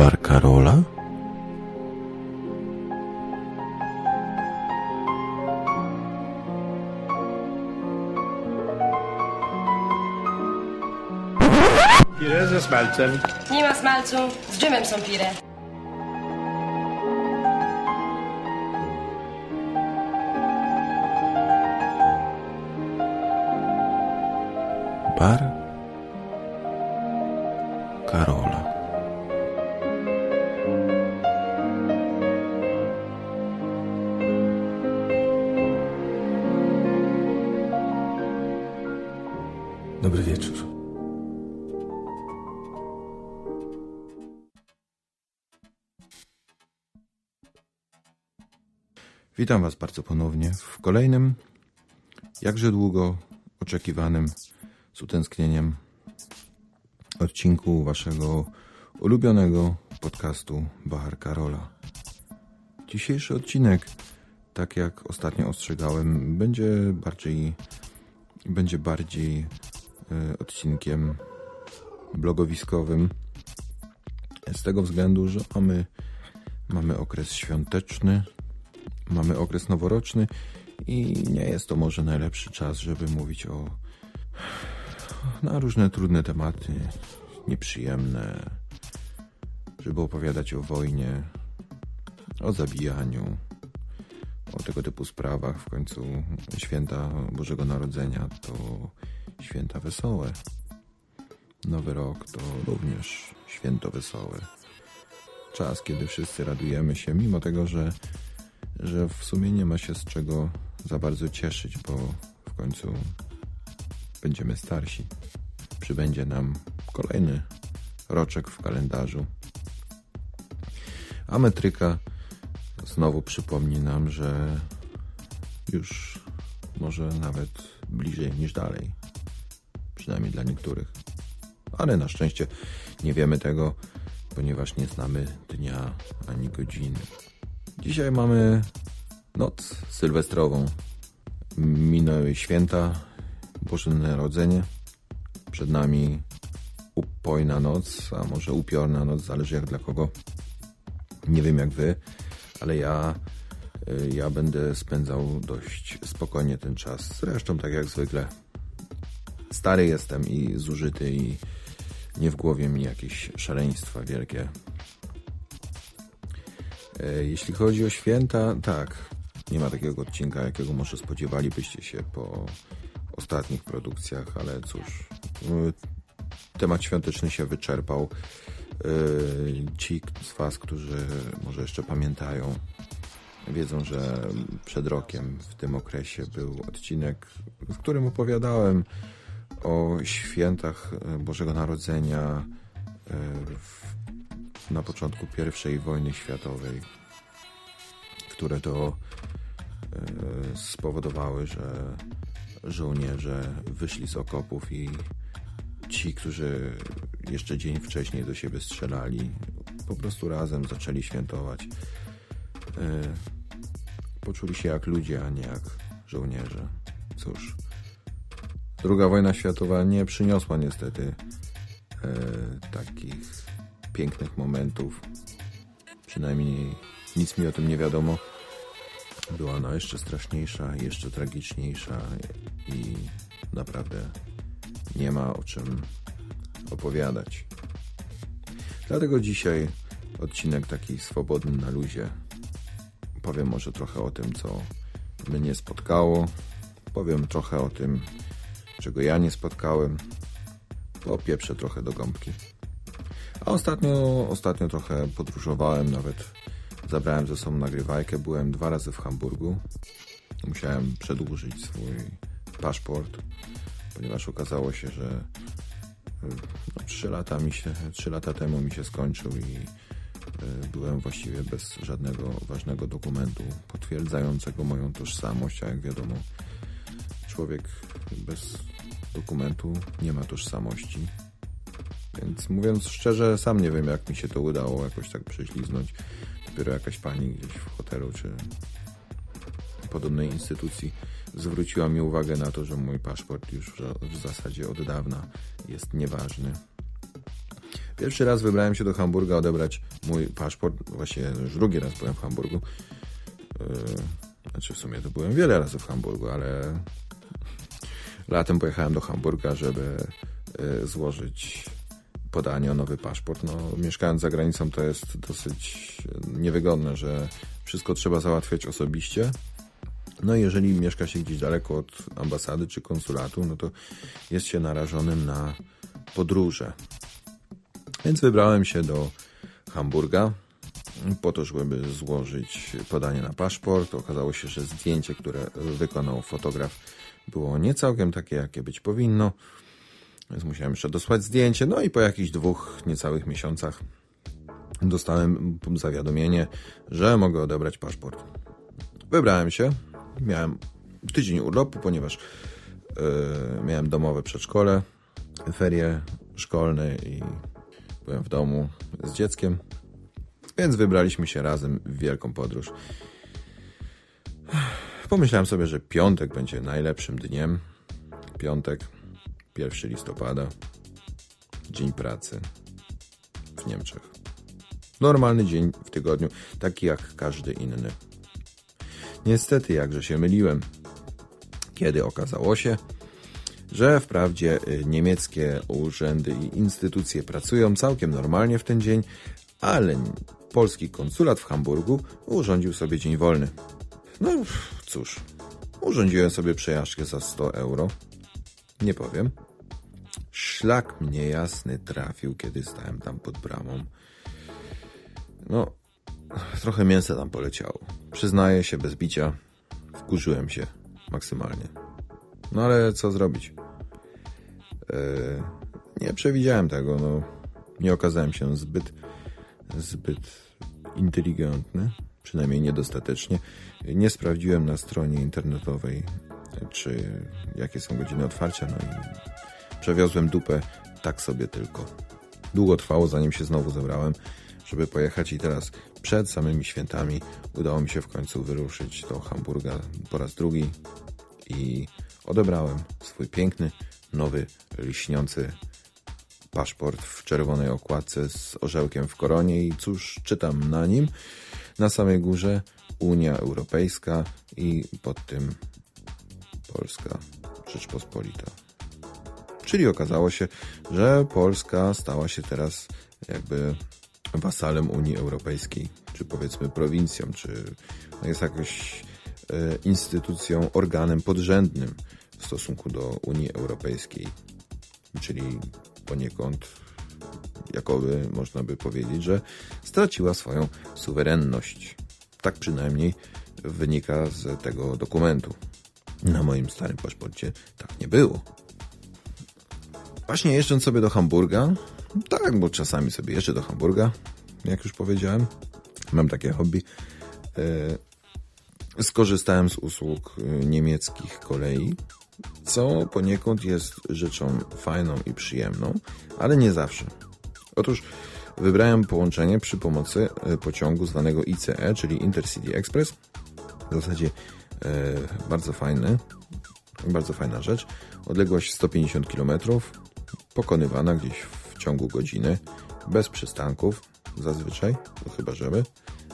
Bar Karola? Pire ze smalcem. Nie ma smalcu, z dżemem są pire. Bar Witam Was bardzo ponownie w kolejnym, jakże długo oczekiwanym z utęsknieniem odcinku Waszego ulubionego podcastu Bahar Karola. Dzisiejszy odcinek, tak jak ostatnio ostrzegałem, będzie bardziej, będzie bardziej e, odcinkiem blogowiskowym. Z tego względu, że mamy, mamy okres świąteczny, mamy okres noworoczny i nie jest to może najlepszy czas, żeby mówić o na różne trudne tematy, nieprzyjemne, żeby opowiadać o wojnie, o zabijaniu, o tego typu sprawach. W końcu święta Bożego Narodzenia to święta wesołe. Nowy rok to również święto wesołe. Czas, kiedy wszyscy radujemy się, mimo tego, że że w sumie nie ma się z czego za bardzo cieszyć, bo w końcu będziemy starsi. Przybędzie nam kolejny roczek w kalendarzu. A metryka znowu przypomni nam, że już może nawet bliżej niż dalej. Przynajmniej dla niektórych. Ale na szczęście nie wiemy tego, ponieważ nie znamy dnia ani godziny. Dzisiaj mamy noc sylwestrową. Minęły święta, Boże Narodzenie. Przed nami upojna noc, a może upiorna noc, zależy jak dla kogo. Nie wiem jak wy, ale ja, y, ja będę spędzał dość spokojnie ten czas. Zresztą tak jak zwykle. Stary jestem i zużyty i nie w głowie mi jakieś szaleństwa wielkie. E, Jeśli chodzi o święta, tak, nie ma takiego odcinka, jakiego może spodziewalibyście się po ostatnich produkcjach, ale cóż, temat świąteczny się wyczerpał. Y, Ci z Was, którzy może jeszcze pamiętają, wiedzą, że przed rokiem w tym okresie był odcinek, w którym opowiadałem o świętach Bożego Narodzenia w na początku I wojny światowej, które to e, spowodowały, że żołnierze wyszli z okopów i ci, którzy jeszcze dzień wcześniej do siebie strzelali, po prostu razem zaczęli świętować. E, poczuli się jak ludzie, a nie jak żołnierze. Cóż, druga wojna światowa nie przyniosła niestety e, takich pięknych momentów. Przynajmniej nic mi o tym nie wiadomo. Była ona jeszcze straszniejsza, jeszcze tragiczniejsza i naprawdę nie ma o czym opowiadać. Dlatego dzisiaj odcinek taki swobodny na luzie. Powiem może trochę o tym, co mnie spotkało. Powiem trochę o tym, czego ja nie spotkałem. Popieprzę trochę do gąbki. A ostatnio, ostatnio trochę podróżowałem, nawet zabrałem ze sobą nagrywajkę. Byłem dwa razy w Hamburgu. Musiałem przedłużyć swój paszport, ponieważ okazało się, że no, 3, lata mi się, 3 lata temu mi się skończył i y, byłem właściwie bez żadnego ważnego dokumentu potwierdzającego moją tożsamość, a jak wiadomo, człowiek bez dokumentu nie ma tożsamości. Więc mówiąc szczerze, sam nie wiem, jak mi się to udało jakoś tak prześliznąć. Dopiero jakaś pani gdzieś w hotelu czy podobnej instytucji zwróciła mi uwagę na to, że mój paszport już w zasadzie od dawna jest nieważny. Pierwszy raz wybrałem się do Hamburga odebrać mój paszport. Właśnie już drugi raz byłem w Hamburgu. Yy, znaczy w sumie to byłem wiele razy w Hamburgu, ale latem pojechałem do Hamburga, żeby yy, złożyć podanie o nowy paszport. No, mieszkając za granicą to jest dosyć niewygodne, że wszystko trzeba załatwiać osobiście. No jeżeli mieszka się gdzieś daleko od ambasady czy konsulatu, no to jest się narażonym na podróże. Więc wybrałem się do Hamburga po to, żeby złożyć podanie na paszport. Okazało się, że zdjęcie, które wykonał fotograf, było nie całkiem takie, jakie być powinno. Więc musiałem jeszcze dosłać zdjęcie. No i po jakichś dwóch niecałych miesiącach dostałem zawiadomienie, że mogę odebrać paszport. Wybrałem się. Miałem tydzień urlopu, ponieważ yy, miałem domowe przedszkole, ferie szkolne i byłem w domu z dzieckiem. Więc wybraliśmy się razem w wielką podróż. Pomyślałem sobie, że piątek będzie najlepszym dniem. Piątek 1 listopada, dzień pracy w Niemczech. Normalny dzień w tygodniu, taki jak każdy inny. Niestety, jakże się myliłem, kiedy okazało się, że wprawdzie y, niemieckie urzędy i instytucje pracują całkiem normalnie w ten dzień, ale polski konsulat w Hamburgu urządził sobie dzień wolny. No cóż, urządziłem sobie przejażdżkę za 100 euro. Nie powiem. Szlak mnie jasny trafił, kiedy stałem tam pod bramą. No, trochę mięsa tam poleciało. Przyznaję się bez bicia, wkurzyłem się maksymalnie. No ale co zrobić? Eee, nie przewidziałem tego, no. Nie okazałem się zbyt, zbyt inteligentny, przynajmniej niedostatecznie. Nie sprawdziłem na stronie internetowej, czy jakie są godziny otwarcia, no i Przewiozłem dupę tak sobie tylko. Długo trwało, zanim się znowu zebrałem, żeby pojechać i teraz przed samymi świętami udało mi się w końcu wyruszyć do Hamburga po raz drugi i odebrałem swój piękny, nowy, liśniący paszport w czerwonej okładce z orzełkiem w koronie i cóż czytam na nim? Na samej górze Unia Europejska i pod tym Polska Rzeczpospolita. Czyli okazało się, że Polska stała się teraz jakby wasalem Unii Europejskiej, czy powiedzmy prowincją, czy jest jakoś e, instytucją, organem podrzędnym w stosunku do Unii Europejskiej. Czyli poniekąd, jakoby można by powiedzieć, że straciła swoją suwerenność. Tak przynajmniej wynika z tego dokumentu. Na moim starym paszporcie tak nie było. Właśnie jeżdżąc sobie do Hamburga, tak, bo czasami sobie jeżdżę do Hamburga, jak już powiedziałem, mam takie hobby, e, skorzystałem z usług e, niemieckich kolei, co poniekąd jest rzeczą fajną i przyjemną, ale nie zawsze. Otóż wybrałem połączenie przy pomocy e, pociągu zwanego ICE, czyli Intercity Express. W zasadzie bardzo fajny, bardzo fajna rzecz. Odległość 150 km, pokonywana gdzieś w ciągu godziny, bez przystanków zazwyczaj, to chyba żeby.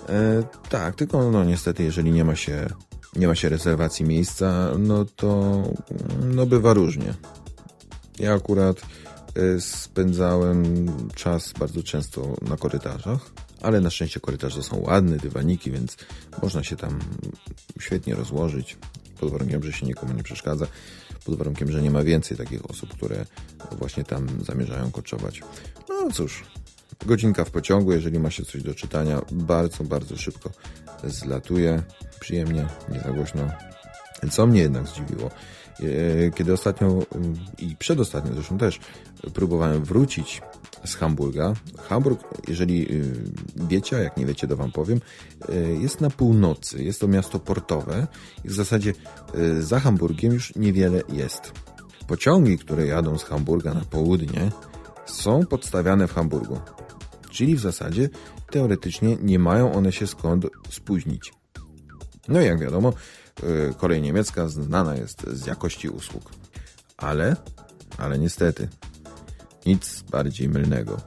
E, tak, tylko no niestety, jeżeli nie ma się nie ma się rezerwacji miejsca, no to no bywa różnie. Ja akurat e, spędzałem czas bardzo często na korytarzach, ale na szczęście korytarze są ładne, dywaniki, więc można się tam świetnie rozłożyć, pod warunkiem, że się nikomu nie przeszkadza pod warunkiem, że nie ma więcej takich osób, które właśnie tam zamierzają koczować. No cóż, godzinka w pociągu, jeżeli ma się coś do czytania, bardzo, bardzo szybko zlatuje, przyjemnie, nie za głośno. Co mnie jednak zdziwiło, e, kiedy ostatnio i przedostatnio zresztą też próbowałem wrócić z Hamburga. Hamburg, jeżeli y, wiecie, a jak nie wiecie, to wam powiem, y, jest na północy. Jest to miasto portowe i w zasadzie y, za Hamburgiem już niewiele jest. Pociągi, które jadą z Hamburga na południe, są podstawiane w Hamburgu. Czyli w zasadzie teoretycznie nie mają one się skąd spóźnić. No i jak wiadomo, kolej niemiecka znana jest z jakości usług. Ale, ale niestety, nic bardziej mylnego.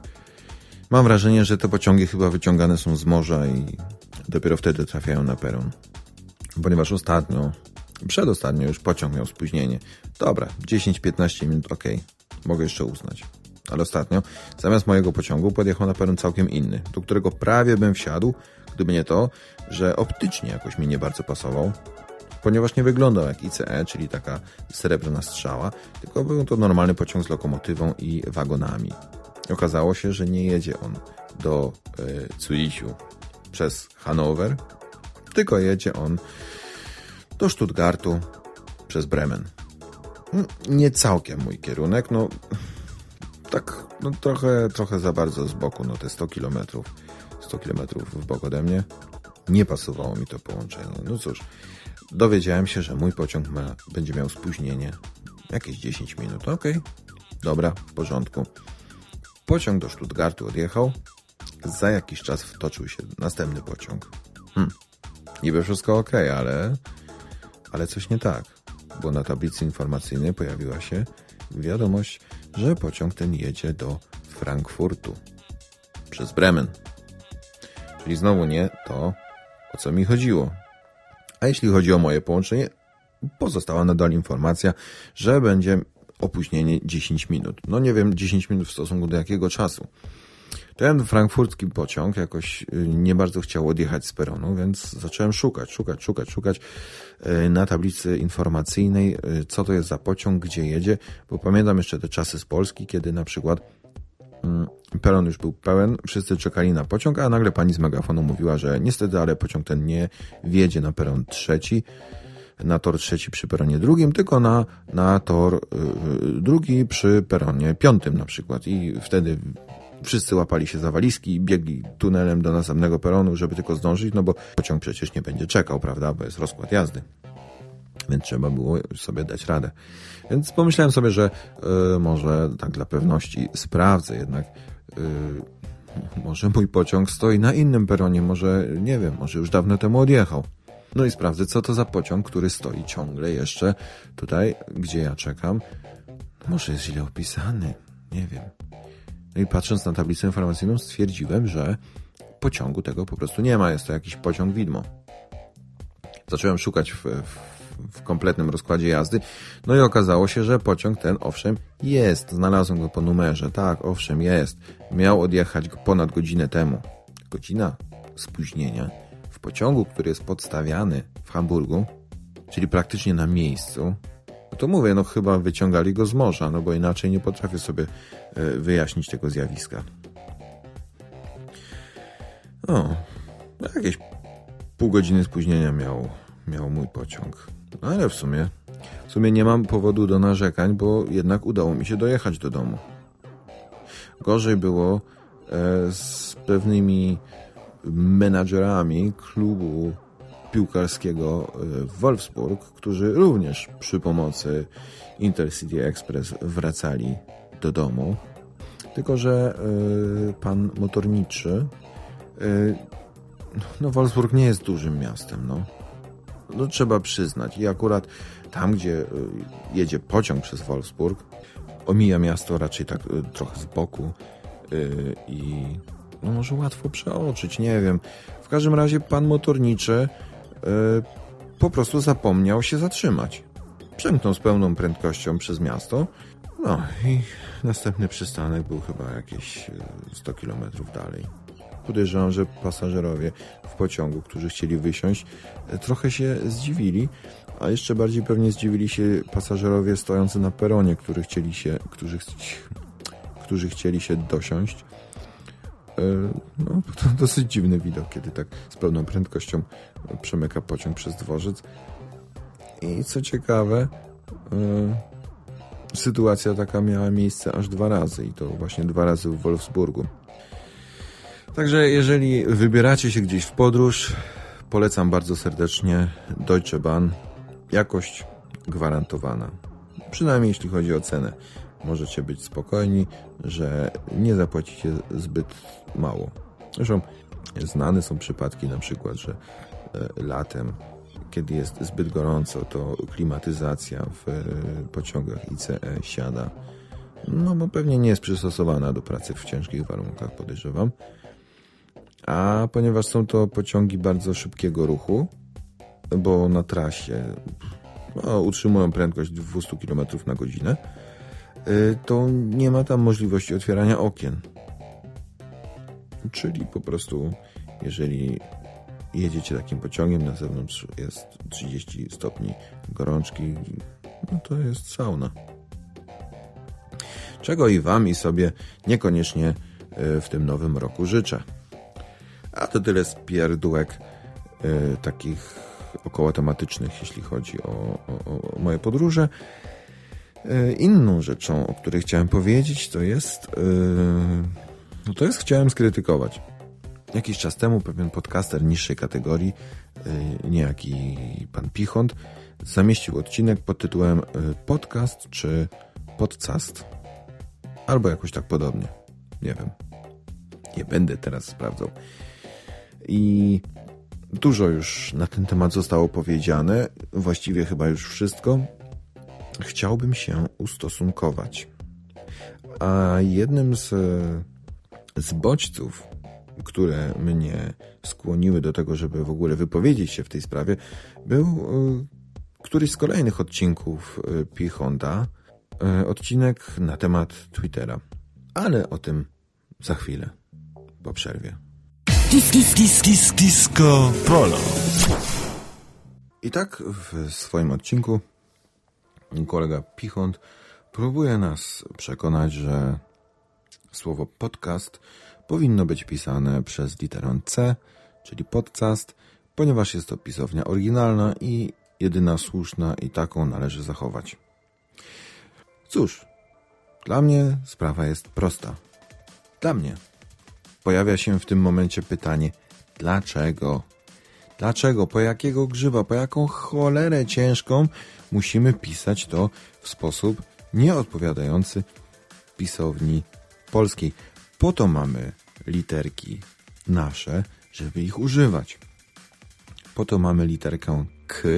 Mam wrażenie, że te pociągi chyba wyciągane są z morza i dopiero wtedy trafiają na peron. Ponieważ ostatnio, przedostatnio już pociąg miał spóźnienie. Dobra, 10-15 minut, ok, mogę jeszcze uznać. Ale ostatnio, zamiast mojego pociągu, podjechał na peron całkiem inny, do którego prawie bym wsiadł, gdyby nie to, że optycznie jakoś mi nie bardzo pasował, ponieważ nie wyglądał jak ICE, czyli taka srebrna strzała, tylko był to normalny pociąg z lokomotywą i wagonami. Okazało się, że nie jedzie on do y, przez Hanower, tylko jedzie on do Stuttgartu przez Bremen. Mm, nie całkiem mój kierunek, no tak no, trochę, trochę za bardzo z boku, no te 100 kilometrów, 100 kilometrów w bok ode mnie. Nie pasowało mi to połączenie. No cóż, dowiedziałem się, że mój pociąg ma, będzie miał spóźnienie. Jakieś 10 minut, ok. Dobra, w porządku. Pociąg do Stuttgartu odjechał. Za jakiś czas wtoczył się następny pociąg. Hmm. Niby wszystko ok, ale, ale coś nie tak. Bo na tablicy informacyjnej pojawiła się wiadomość, że pociąg ten jedzie do Frankfurtu przez Bremen. Czyli znowu nie to, o co mi chodziło. A jeśli chodzi o moje połączenie, pozostała nadal informacja, że będzie opóźnienie 10 minut. No nie wiem, 10 minut w stosunku do jakiego czasu. Ten frankfurcki pociąg jakoś y, nie bardzo chciał odjechać z peronu, więc zacząłem szukać, szukać, szukać, szukać y, na tablicy informacyjnej, y, co to jest za pociąg, gdzie jedzie, bo pamiętam jeszcze te czasy z Polski, kiedy na przykład peron już był pełen, wszyscy czekali na pociąg, a nagle pani z megafonu mówiła, że niestety, ale pociąg ten nie wjedzie na peron trzeci, na tor trzeci przy peronie drugim, tylko na, na tor yy, drugi przy peronie piątym na przykład. I wtedy wszyscy łapali się za walizki i biegli tunelem do następnego peronu, żeby tylko zdążyć, no bo pociąg przecież nie będzie czekał, prawda, bo jest rozkład jazdy. Więc trzeba było sobie dać radę. Więc pomyślałem sobie, że yy, może tak dla pewności sprawdzę jednak yy, może mój pociąg stoi na innym peronie, może nie wiem, może już dawno temu odjechał. No i sprawdzę, co to za pociąg, który stoi ciągle jeszcze tutaj, gdzie ja czekam. Może jest źle opisany, nie wiem. No i patrząc na tablicę informacyjną stwierdziłem, że pociągu tego po prostu nie ma. Jest to jakiś pociąg widmo. Zacząłem szukać w, w, w kompletnym rozkładzie jazdy, no i okazało się, że pociąg ten owszem jest. Znalazłem go po numerze. Tak, owszem jest. Miał odjechać ponad godzinę temu. Godzina spóźnienia w pociągu, który jest podstawiany w Hamburgu, czyli praktycznie na miejscu, no to mówię, no chyba wyciągali go z morza, no bo inaczej nie potrafię sobie e, wyjaśnić tego zjawiska. O, jakieś pół godziny spóźnienia miał, miał mój pociąg. No ale w sumie, w sumie nie mam powodu do narzekań, bo jednak udało mi się dojechać do domu. Gorzej było e, z pewnymi menadżerami klubu piłkarskiego w Wolfsburg, którzy również przy pomocy Intercity Express wracali do domu. Tylko, że y, pan motorniczy, y, no Wolfsburg nie jest dużym miastem, no. No trzeba przyznać. I akurat tam, gdzie y, jedzie pociąg przez Wolfsburg, omija miasto raczej tak trochę z boku i no może łatwo przeoczyć, nie wiem. W każdym razie pan motorniczy po prostu zapomniał się zatrzymać. Przemknął z pełną prędkością przez miasto. No i następny przystanek był chyba jakieś 100 km dalej. Podejrzewam, że pasażerowie w pociągu, którzy chcieli wysiąść, trochę się zdziwili, a jeszcze bardziej pewnie zdziwili się pasażerowie stojący na peronie, którzy chcieli się, którzy, którzy chcieli się dosiąść. No, to dosyć dziwny widok, kiedy tak z pełną prędkością przemyka pociąg przez dworzec. I co ciekawe, yy, sytuacja taka miała miejsce aż dwa razy i to właśnie dwa razy w Wolfsburgu. Także jeżeli wybieracie się gdzieś w podróż, polecam bardzo serdecznie Deutsche Bahn. Jakość gwarantowana. Przynajmniej jeśli chodzi o cenę. Możecie być spokojni, że nie zapłacicie zbyt mało. Zresztą znane są przypadki na przykład, że e, latem kiedy jest zbyt gorąco, to klimatyzacja w e, pociągach ICE siada No bo pewnie nie jest przystosowana do pracy w ciężkich warunkach, podejrzewam. A ponieważ są to pociągi bardzo szybkiego ruchu, bo na trasie no, utrzymują prędkość 200 km na godzinę, y, to nie ma tam możliwości otwierania okien. Czyli po prostu, jeżeli jedziecie takim pociągiem, na zewnątrz jest 30 stopni gorączki, no to jest sauna. Czego i Wam i sobie niekoniecznie y, w tym nowym roku życzę. A to tyle z pierdółek y, takich około tematycznych, jeśli chodzi o, o, o moje podróże. Y, inną rzeczą, o której chciałem powiedzieć, to jest, no to jest chciałem skrytykować. Jakiś czas temu pewien podcaster niższej kategorii, niejaki pan Pichont, zamieścił odcinek pod tytułem Podcast czy Podcast albo jakoś tak podobnie. Nie wiem. Nie będę teraz sprawdzał. I dużo już na ten temat zostało powiedziane, właściwie chyba już wszystko. Chciałbym się ustosunkować. A jednym z, z bodźców, które mnie skłoniły do tego, żeby w ogóle wypowiedzieć się w tej sprawie, był y, któryś z kolejnych odcinków y, Pichonda, y, odcinek na temat Twittera. Ale o tym za chwilę, po przerwie. Kis, kis, kis, kis, kisko polo. I tak w swoim odcinku kolega Pichont próbuje nas przekonać, że słowo podcast powinno być pisane przez literę C, czyli podcast, ponieważ jest to pisownia oryginalna i jedyna słuszna i taką należy zachować. Cóż, dla mnie sprawa jest prosta. Dla mnie pojawia się w tym momencie pytanie, dlaczego? Dlaczego? Po jakiego grzyba? Po jaką cholerę ciężką musimy pisać to w sposób nieodpowiadający pisowni polskiej? Po to mamy literki nasze, żeby ich używać. Po to mamy literkę K,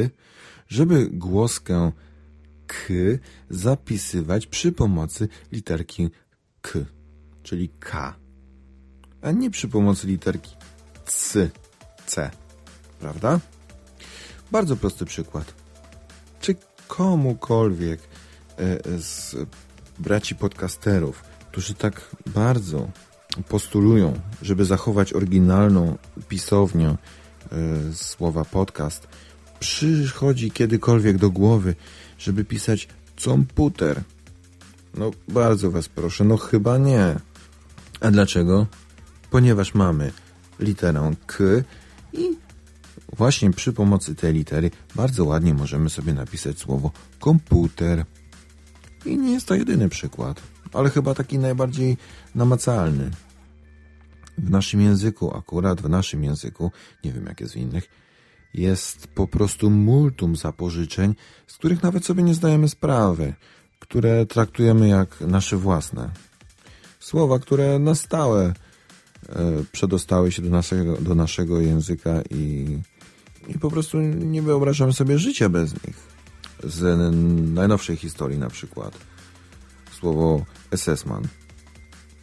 żeby głoskę K zapisywać przy pomocy literki K, czyli K a nie przy pomocy literki C, C, prawda? Bardzo prosty przykład. Czy komukolwiek e, z braci podcasterów, którzy tak bardzo postulują, żeby zachować oryginalną pisownię e, słowa podcast, przychodzi kiedykolwiek do głowy, żeby pisać komputer? No bardzo was proszę, no chyba nie. A dlaczego? Ponieważ mamy literę K i właśnie przy pomocy tej litery bardzo ładnie możemy sobie napisać słowo komputer. I nie jest to jedyny przykład, ale chyba taki najbardziej namacalny. W naszym języku, akurat w naszym języku, nie wiem jak jest w innych, jest po prostu multum zapożyczeń, z których nawet sobie nie zdajemy sprawy, które traktujemy jak nasze własne. Słowa, które na stałe przedostały się do naszego, do naszego języka i, i po prostu nie wyobrażam sobie życia bez nich. Z najnowszej historii na przykład słowo SS-man,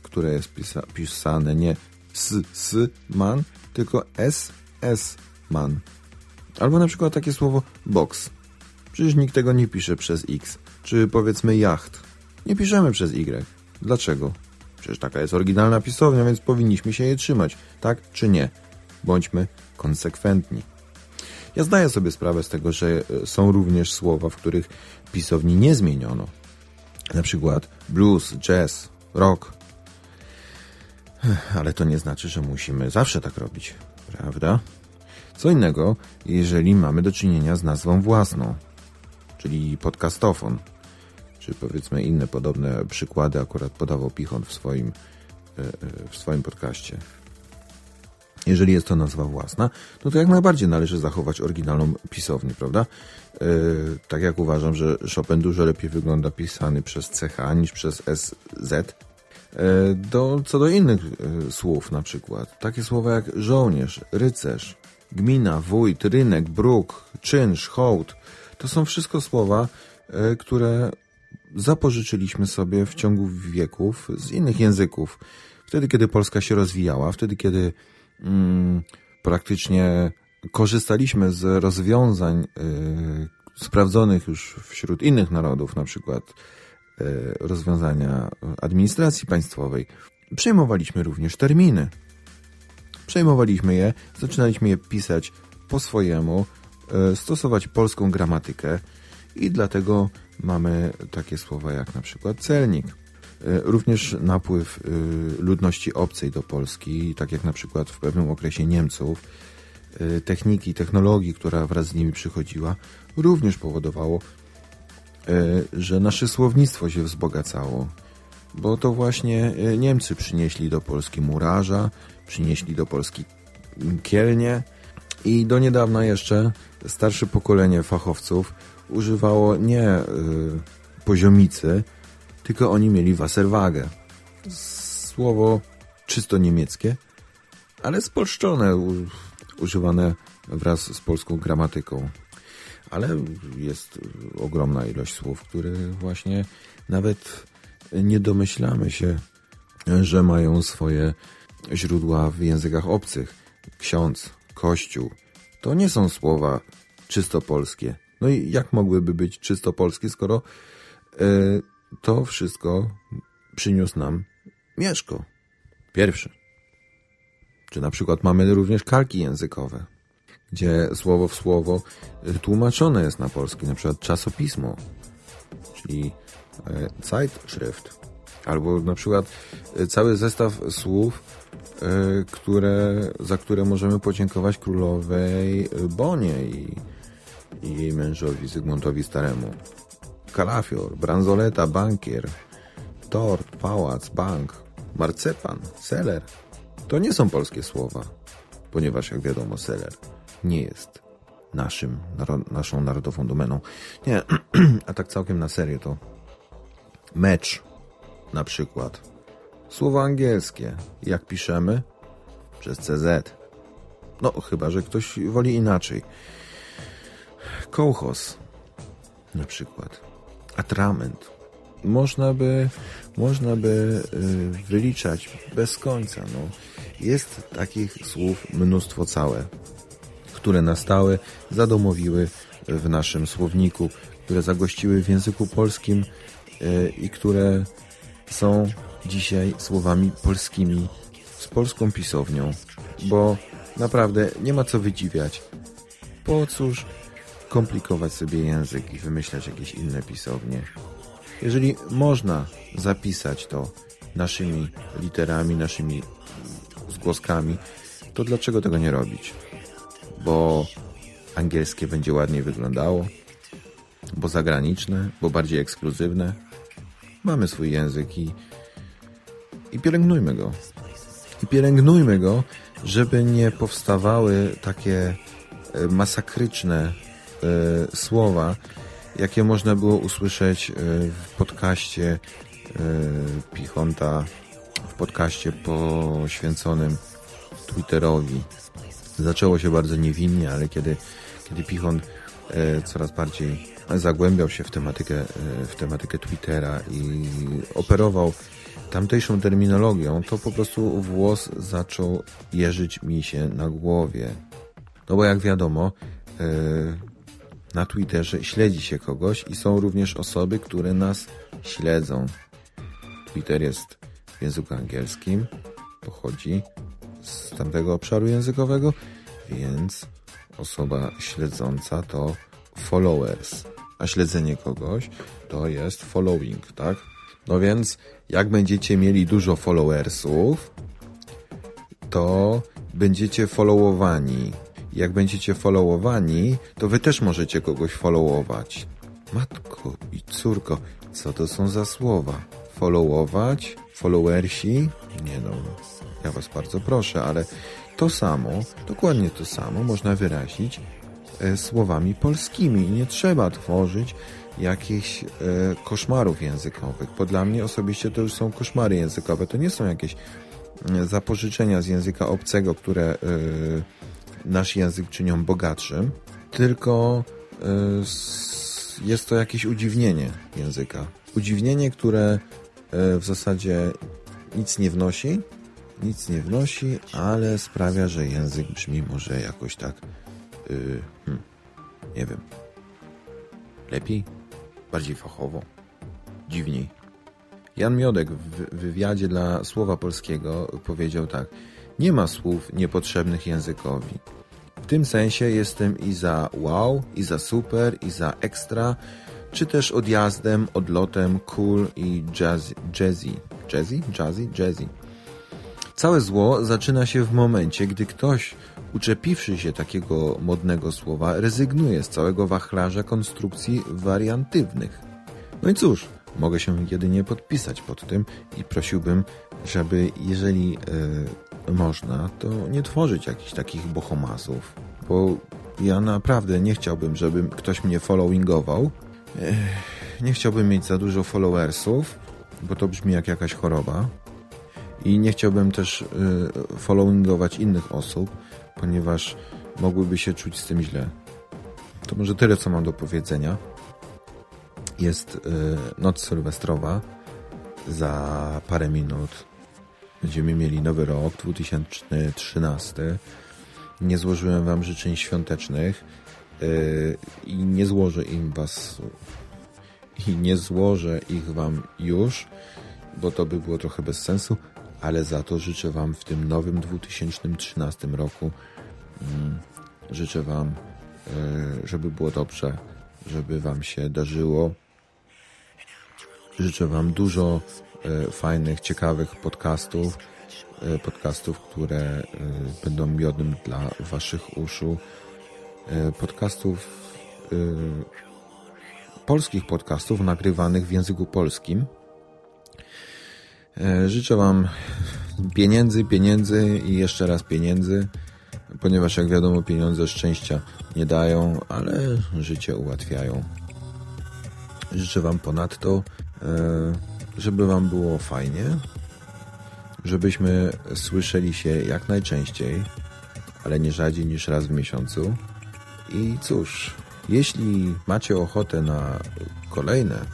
które jest pisa pisane nie s-s-man, tylko s-s-man. Albo na przykład takie słowo box. Przecież nikt tego nie pisze przez x. Czy powiedzmy jacht. Nie piszemy przez y. Dlaczego? Przecież taka jest oryginalna pisownia, więc powinniśmy się jej trzymać. Tak czy nie? Bądźmy konsekwentni. Ja zdaję sobie sprawę z tego, że e, są również słowa, w których pisowni nie zmieniono. Na przykład blues, jazz, rock. Ale to nie znaczy, że musimy zawsze tak robić, prawda? Co innego, jeżeli mamy do czynienia z nazwą własną, czyli podcastofon czy powiedzmy inne podobne przykłady akurat podawał Pichon w swoim, e, e, w swoim podcaście. Jeżeli jest to nazwa własna, no to jak najbardziej należy zachować oryginalną pisownię, prawda? Yy, tak jak uważam, że Chopin dużo lepiej wygląda pisany przez CH niż przez SZ. Yy, do, co do innych yy, słów na przykład. Takie słowa jak żołnierz, rycerz, gmina, wójt, rynek, bruk, czynsz, hołd. To są wszystko słowa, które zapożyczyliśmy sobie w ciągu wieków z innych języków. Wtedy, kiedy Polska się rozwijała, wtedy, kiedy mm, praktycznie korzystaliśmy z rozwiązań y, sprawdzonych już wśród innych narodów, na przykład y, rozwiązania administracji państwowej, przejmowaliśmy również terminy. Przejmowaliśmy je, zaczynaliśmy je pisać po swojemu, y, stosować polską gramatykę i dlatego mamy takie słowa jak na przykład celnik. Y, Również napływ y, ludności obcej do Polski, tak jak na przykład w pewnym okresie Niemców, y, techniki, technologii, która wraz z nimi przychodziła, również powodowało, że nasze słownictwo się wzbogacało. Bo to właśnie Niemcy przynieśli do Polski murarza, przynieśli do Polski kielnie i do niedawna jeszcze starsze pokolenie fachowców używało nie y, poziomicy, tylko oni mieli Wasserwagę. Słowo czysto niemieckie, ale spolszczone, u, używane wraz z polską gramatyką. Ale jest ogromna ilość słów, które właśnie nawet nie domyślamy się, że mają swoje źródła w językach obcych. Ksiądz, kościół, to nie są słowa czysto polskie. No i jak mogłyby być czysto polskie, skoro e, to wszystko przyniósł nam Mieszko. Pierwszy. Czy na przykład mamy również kalki językowe, gdzie słowo w słowo e, tłumaczone jest na polski, na przykład czasopismo, czyli e, Zeitschrift, albo na przykład cały zestaw słów, które, za które możemy podziękować królowej Bonie i, i jej mężowi Zygmuntowi Staremu. Kalafior, bransoleta, bankier, tort, pałac, bank, marcepan, seler. To nie są polskie słowa, ponieważ jak wiadomo seler nie jest naszym, naszą narodową domeną. Nie, a tak całkiem na serio to mecz na przykład. Słowo angielskie, jak piszemy? Przez CZ. No, chyba, że ktoś woli inaczej. Kołchos na przykład. Atrament. Można by, można by y, wyliczać bez końca. No. Jest takich słów mnóstwo całe, które nastały, zadomowiły w naszym słowniku, które zagościły w języku polskim y, i które są dzisiaj słowami polskimi z polską pisownią, bo naprawdę nie ma co wydziwiać. Po cóż komplikować sobie język i wymyślać jakieś inne pisownie. Jeżeli można zapisać to naszymi literami, naszymi zgłoskami, to dlaczego tego nie robić? Bo angielskie będzie ładniej wyglądało, bo zagraniczne, bo bardziej ekskluzywne. Mamy swój język i, i pielęgnujmy go. I pielęgnujmy go, żeby nie powstawały takie e, masakryczne słowa, jakie można było usłyszeć e, w podcaście e, Pichonta, w podcaście poświęconym Twitterowi. Zaczęło się bardzo niewinnie, ale kiedy, kiedy Pichon e, coraz bardziej zagłębiał się w tematykę, e, w tematykę Twittera i operował tamtejszą terminologią, to po prostu włos zaczął jeżyć mi się na głowie. No bo jak wiadomo, e, na Twitterze śledzi się kogoś i są również osoby, które nas śledzą. Twitter jest w języku angielskim, pochodzi z tamtego obszaru językowego, więc osoba śledząca to followers, a śledzenie kogoś to jest following, tak? No więc jak będziecie mieli dużo followersów, to będziecie followowani. Jak będziecie followowani, to wy też możecie kogoś followować. Matko i córko, co to są za słowa? Followować? Followersi? Nie no, ja was bardzo proszę, ale to samo, dokładnie to samo można wyrazić e, słowami polskimi. Nie trzeba tworzyć jakichś e, koszmarów językowych, bo dla mnie osobiście to już są koszmary językowe. To nie są jakieś e, zapożyczenia z języka obcego, które e, nasz język czynią bogatszym, tylko s- jest to jakieś udziwnienie języka. udziwnienie, które e, w zasadzie nic nie wnosi, nic nie wnosi, ale sprawia, że język brzmi może jakoś tak, yy, hmm, nie wiem, lepiej, bardziej fachowo, dziwniej. Jan Miodek w wywiadzie dla Słowa Polskiego powiedział tak: Nie ma słów niepotrzebnych językowi. W tym sensie jestem i za wow, i za super, i za ekstra, czy też odjazdem, odlotem, cool i jazzy. Jazzy? Jazzy? Jazzy? Jazzy. Całe zło zaczyna się w momencie, gdy ktoś, uczepiwszy się takiego modnego słowa, rezygnuje z całego wachlarza konstrukcji wariantywnych. No i cóż, mogę się jedynie podpisać pod tym i prosiłbym, żeby jeżeli e, można, to nie tworzyć jakichś takich bohomasów, bo ja naprawdę nie chciałbym, żeby ktoś mnie followingował. Nie chciałbym mieć za dużo followersów, bo to brzmi jak jakaś choroba. I nie chciałbym też y, followingować innych osób, ponieważ mogłyby się czuć z tym źle. To może tyle, co mam do powiedzenia. Jest y, noc sylwestrowa. Za parę minut będziemy mieli nowy rok 2013. Nie złożyłem wam życzeń świątecznych y, i nie złożę im was i nie złożę ich wam już, bo to by było trochę bez sensu, ale za to życzę Wam w tym nowym 2013 roku, mm, życzę Wam, e, żeby było dobrze, żeby Wam się darzyło. Życzę Wam dużo fajnych, ciekawych podcastów, e, podcastów, które będą miodem dla Waszych uszu, podcastów, polskich podcastów nagrywanych w języku polskim. E, życzę Wam pieniędzy, pieniędzy i jeszcze raz pieniędzy, ponieważ jak wiadomo pieniądze szczęścia nie dają, ale życie ułatwiają. Życzę Wam ponadto, e, żeby Wam było fajnie, żebyśmy słyszeli się jak najczęściej, ale nie rzadziej niż raz w miesiącu. I cóż, jeśli macie ochotę na kolejne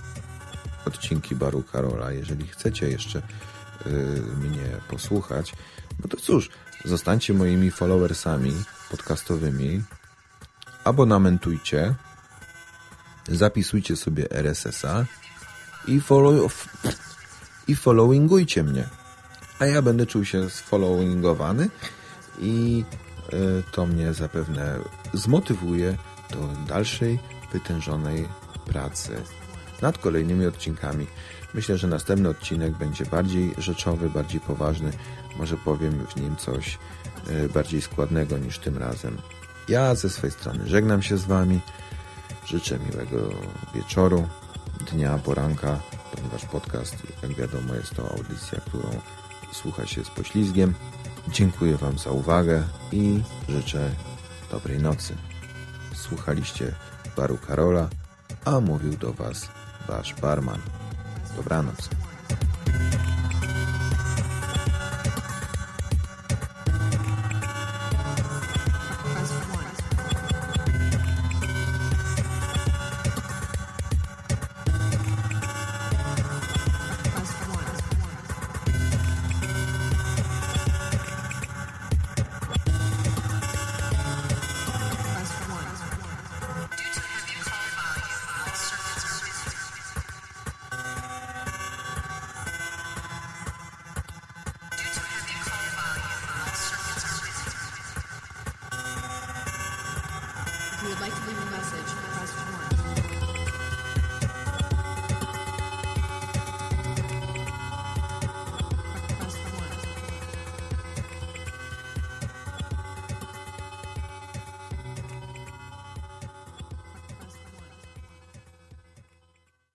odcinki Baru Karola. Jeżeli chcecie jeszcze yy, mnie posłuchać, no to cóż, zostańcie moimi followersami podcastowymi, abonamentujcie, zapisujcie sobie RSS-a i, follow, i followingujcie mnie. A ja będę czuł się sfollowingowany i y, to mnie zapewne zmotywuje do dalszej, wytężonej pracy nad kolejnymi odcinkami. Myślę, że następny odcinek będzie bardziej rzeczowy, bardziej poważny. Może powiem w nim coś e, bardziej składnego niż tym razem. Ja ze swojej strony żegnam się z Wami. Życzę miłego wieczoru, dnia, poranka, ponieważ podcast, jak wiadomo, jest to audycja, którą słucha się z poślizgiem. Dziękuję Wam za uwagę i życzę dobrej nocy. Słuchaliście Baru Karola, a mówił do Was Wasz barman. Dobranoc.